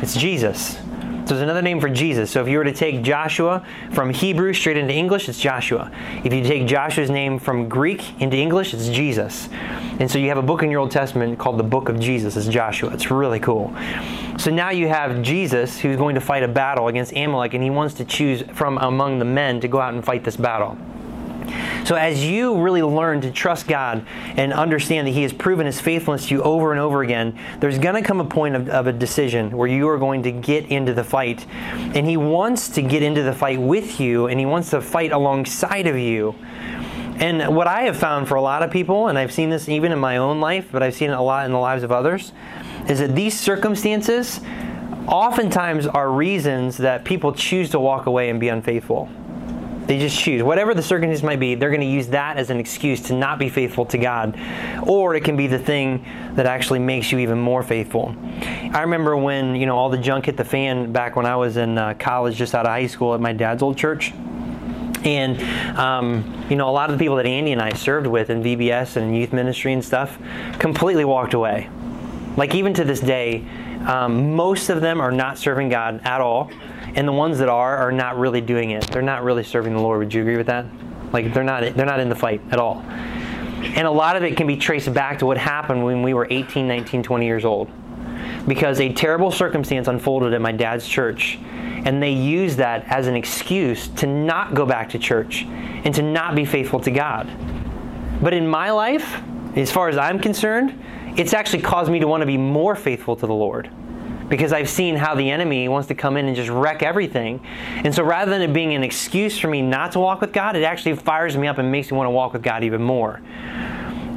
It's Jesus. So there's another name for Jesus. So if you were to take Joshua from Hebrew straight into English, it's Joshua. If you take Joshua's name from Greek into English, it's Jesus. And so you have a book in your Old Testament called the Book of Jesus. It's Joshua. It's really cool. So now you have Jesus who's going to fight a battle against Amalek, and he wants to choose from among the men to go out and fight this battle. So, as you really learn to trust God and understand that He has proven His faithfulness to you over and over again, there's going to come a point of, of, a decision where you are going to get into the fight. And He wants to get into the fight with you, and He wants to fight alongside of you. And what I have found for a lot of people, and I've seen this even in my own life, but I've seen it a lot in the lives of others, is that these circumstances oftentimes are reasons that people choose to walk away and be unfaithful. They just choose. Whatever the circumstance might be, they're going to use that as an excuse to not be faithful to God. Or it can be the thing that actually makes you even more faithful. I remember when, you know, all the junk hit the fan back when I was in uh, college, just out of high school at my dad's old church. And, um, you know, a lot of the people that Andy and I served with in VBS and youth ministry and stuff completely walked away. Like, even to this day, um, most of them are not serving God at all and the ones that are are not really doing it. They're not really serving the Lord. Would you agree with that? Like they're not they're not in the fight at all. And a lot of it can be traced back to what happened when we were 18, 19, 20 years old. Because a terrible circumstance unfolded at my dad's church, and they used that as an excuse to not go back to church and to not be faithful to God. But in my life, as far as I'm concerned, it's actually caused me to want to be more faithful to the Lord because I've seen how the enemy wants to come in and just wreck everything. And so rather than it being an excuse for me not to walk with God, it actually fires me up and makes me want to walk with God even more.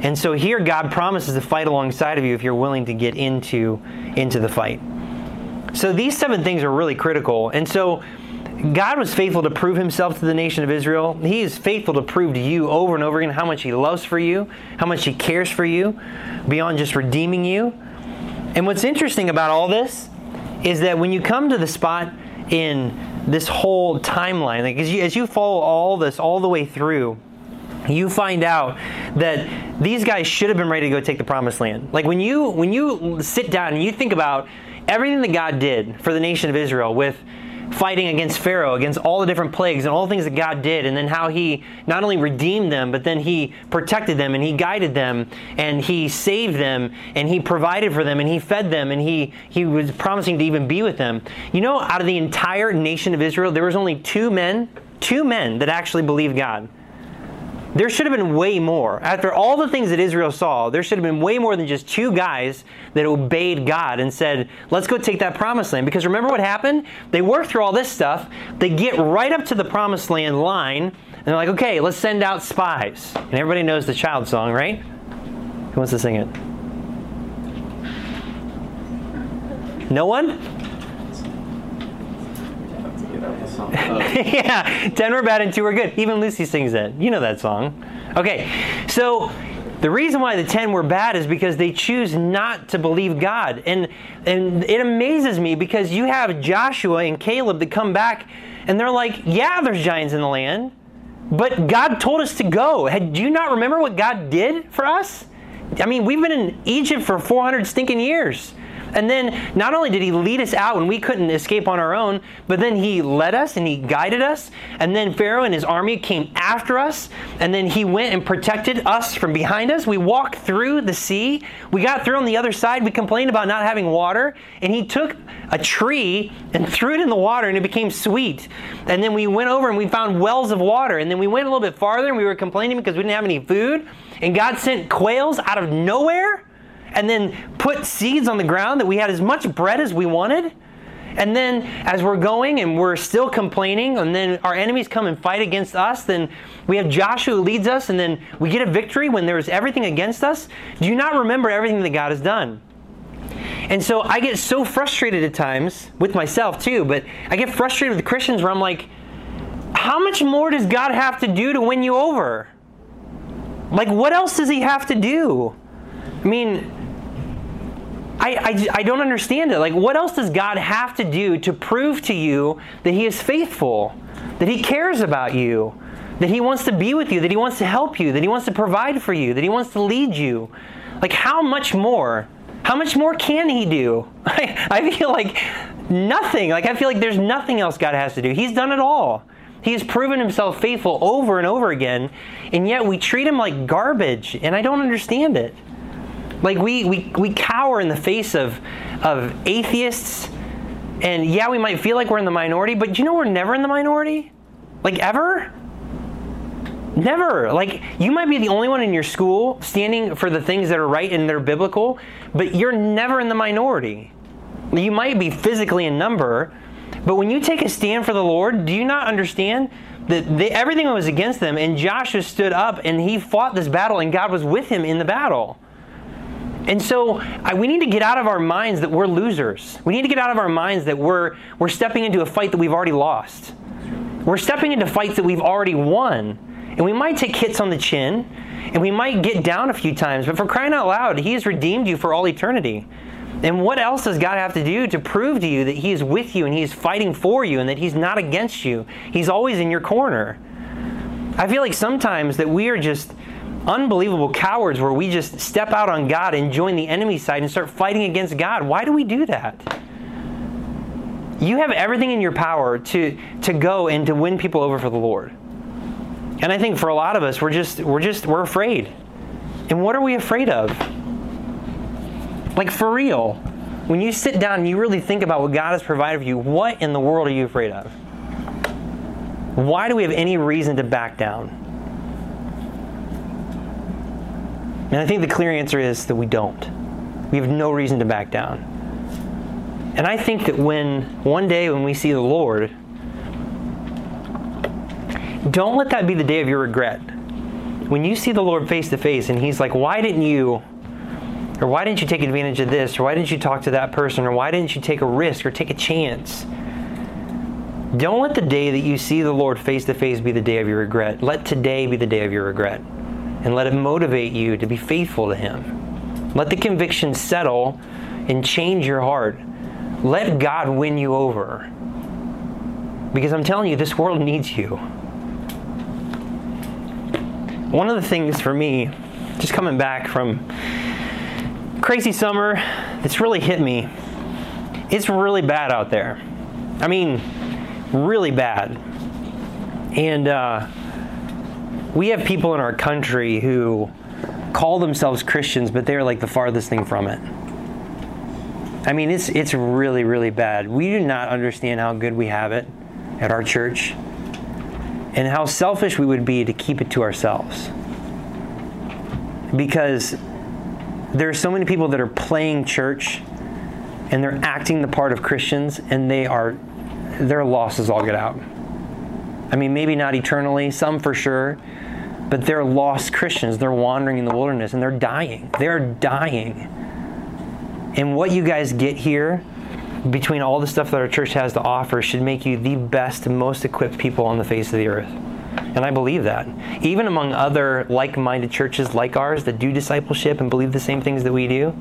And so here God promises to fight alongside of you if you're willing to get into into the fight. So these seven things are really critical. And so God was faithful to prove himself to the nation of Israel. He is faithful to prove to you over and over again how much he loves for you, how much he cares for you, beyond just redeeming you. And what's interesting about all this is that when you come to the spot in this whole timeline, like as you, as you follow all this all the way through, you find out that these guys should have been ready to go take the promised land. Like when you when you sit down and you think about everything that God did for the nation of Israel with fighting against Pharaoh, against all the different plagues and all the things that God did, and then how He not only redeemed them, but then He protected them and He guided them and He saved them and He provided for them and He fed them and He He was promising to even be with them. You know, out of the entire nation of Israel, there was only two men, two men that actually believed God. There should have been way more. After all the things that Israel saw, there should have been way more than just two guys that obeyed God and said, let's go take that promised land. Because remember what happened? They work through all this stuff, they get right up to the promised land line, and they're like, okay, let's send out spies. And everybody knows the child song, right? Who wants to sing it? No one? [laughs] yeah, 10 were bad and 2 were good. Even Lucy sings it. You know that song. Okay, so the reason why the 10 were bad is because they choose not to believe God. And, and it amazes me because you have Joshua and Caleb that come back and they're like, yeah, there's giants in the land, but God told us to go. Do you not remember what God did for us? I mean, we've been in Egypt for 400 stinking years. And then not only did he lead us out when we couldn't escape on our own, but then he led us and he guided us. And then Pharaoh and his army came after us. And then he went and protected us from behind us. We walked through the sea. We got through on the other side. We complained about not having water. And he took a tree and threw it in the water and it became sweet. And then we went over and we found wells of water. And then we went a little bit farther and we were complaining because we didn't have any food. And God sent quails out of nowhere and then put seeds on the ground that we had as much bread as we wanted. And then as we're going and we're still complaining, and then our enemies come and fight against us, then we have Joshua who leads us, and then we get a victory when there's everything against us. Do you not remember everything that God has done? And so I get so frustrated at times with myself too, but I get frustrated with Christians where I'm like, how much more does God have to do to win you over? Like, what else does He have to do? I mean, I, I, I, don't understand it. Like, what else does God have to do to prove to you that He is faithful, that He cares about you, that He wants to be with you, that He wants to help you, that He wants to provide for you, that He wants to lead you? Like, how much more? How much more can He do? [laughs] I, I feel like nothing. Like, I feel like there's nothing else God has to do. He's done it all. He has proven himself faithful over and over again, and yet we treat him like garbage, and I don't understand it. Like we, we, we cower in the face of, of atheists, and yeah, we might feel like we're in the minority, but you know we're never in the minority? Like ever? Never. Like you might be the only one in your school standing for the things that are right and they're biblical, but you're never in the minority. You might be physically in number, but when you take a stand for the Lord, do you not understand that they, everything was against them and Joshua stood up and he fought this battle and God was with him in the battle? And so I, we need to get out of our minds that we're losers. We need to get out of our minds that we're, we're stepping into a fight that we've already lost. We're stepping into fights that we've already won. And we might take hits on the chin and we might get down a few times, but for crying out loud, He has redeemed you for all eternity. And what else does God have to do to prove to you that He is with you and He's fighting for you and that He's not against you? He's always in your corner. I feel like sometimes that we are just unbelievable cowards where we just step out on God and join the enemy side and start fighting against God. Why do we do that? You have everything in your power to, to go and to win people over for the Lord. And I think for a lot of us, we're just we're just we're afraid. And what are we afraid of? Like for real, when you sit down and you really think about what God has provided for you, what in the world are you afraid of? Why do we have any reason to back down? And I think the clear answer is that we don't. We have no reason to back down. And I think that when one day when we see the Lord, don't let that be the day of your regret. When you see the Lord face to face and He's like, Why didn't you or why didn't you take advantage of this? Or why didn't you talk to that person? Or why didn't you take a risk or take a chance? Don't let the day that you see the Lord face to face be the day of your regret. Let today be the day of your regret. And let it motivate you to be faithful to Him. Let the conviction settle and change your heart. Let God win you over. Because I'm telling you, this world needs you. One of the things for me, just coming back from crazy summer that's really hit me. It's really bad out there. I mean, really bad. And uh, we have people in our country who call themselves Christians, but they're like the farthest thing from it. I mean, it's it's really really bad. We do not understand how good we have it at our church, and how selfish we would be to keep it to ourselves. Because there are so many people that are playing church and they're acting the part of Christians and they are their losses all get out. I mean, maybe not eternally, some for sure, but they're lost Christians. They're wandering in the wilderness and they're dying. They're dying. And what you guys get here between all the stuff that our church has to offer should make you the best, most equipped people on the face of the earth. And I believe that. Even among other like minded churches like ours that do discipleship and believe the same things that we do,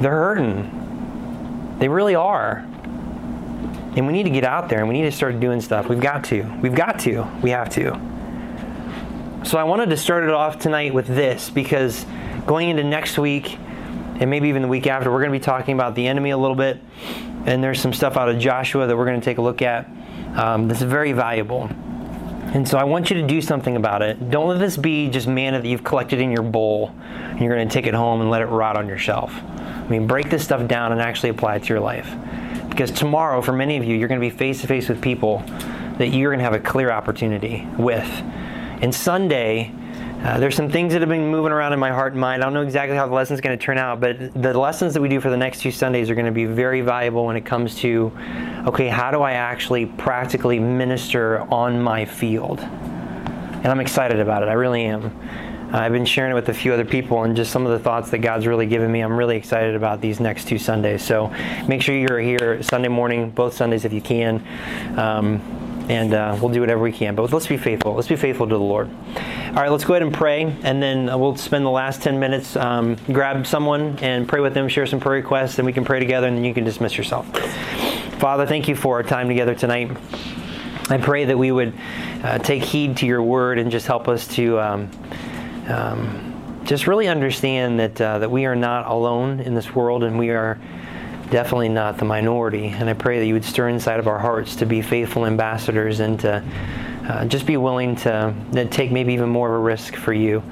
they're hurting. They really are. And we need to get out there and we need to start doing stuff. We've got to. We've got to. We have to. So I wanted to start it off tonight with this because going into next week and maybe even the week after, we're going to be talking about the enemy a little bit. And there's some stuff out of Joshua that we're going to take a look at um, that's very valuable. And so I want you to do something about it. Don't let this be just manna that you've collected in your bowl and you're going to take it home and let it rot on your shelf. I mean, break this stuff down and actually apply it to your life. Because tomorrow, for many of you, you're going to be face to face with people that you're going to have a clear opportunity with. And Sunday, uh, there's some things that have been moving around in my heart and mind. I don't know exactly how the lesson's going to turn out, but the lessons that we do for the next two Sundays are going to be very valuable when it comes to, okay, how do I actually practically minister on my field? And I'm excited about it. I really am. I've been sharing it with a few other people and just some of the thoughts that God's really given me. I'm really excited about these next two Sundays. So make sure you're here Sunday morning, both Sundays if you can. Um, and uh, we'll do whatever we can. But let's be faithful. Let's be faithful to the Lord. All right, let's go ahead and pray, and then we'll spend the last 10 minutes. Um, grab someone and pray with them, share some prayer requests, and we can pray together, and then you can dismiss yourself. Father, thank you for our time together tonight. I pray that we would uh, take heed to your word and just help us to. Um, um, just really understand that uh, that we are not alone in this world, and we are definitely not the minority. And I pray that you would stir inside of our hearts to be faithful ambassadors and to uh, just be willing to, to, take maybe even more of a risk for you.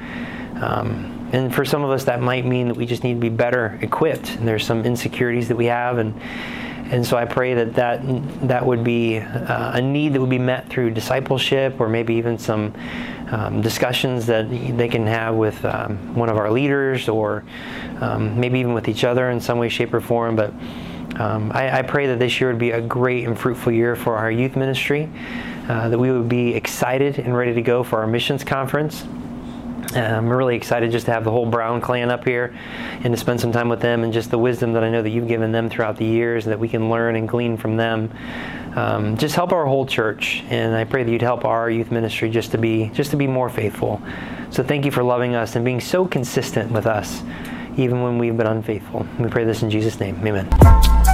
Um, and for some of us, that might mean that we just need to be better equipped. And there's some insecurities that we have, and and so I pray that that, that would be uh, a need that would be met through discipleship, or maybe even some um, discussions that they can have with um, one of our leaders or um, maybe even with each other in some way, shape, or form. But um, I, I, pray that this year would be a great and fruitful year for our youth ministry, uh, that we would be excited and ready to go for our missions conference. I'm really excited just to have the whole Brown clan up here and to spend some time with them and just the wisdom that I know that you've given them throughout the years that we can learn and glean from them. Um, just help our whole church, and I pray that you'd help our youth ministry just to be just to be more faithful. So thank you for loving us and being so consistent with us, even when we've been unfaithful. We pray this in Jesus' name. Amen.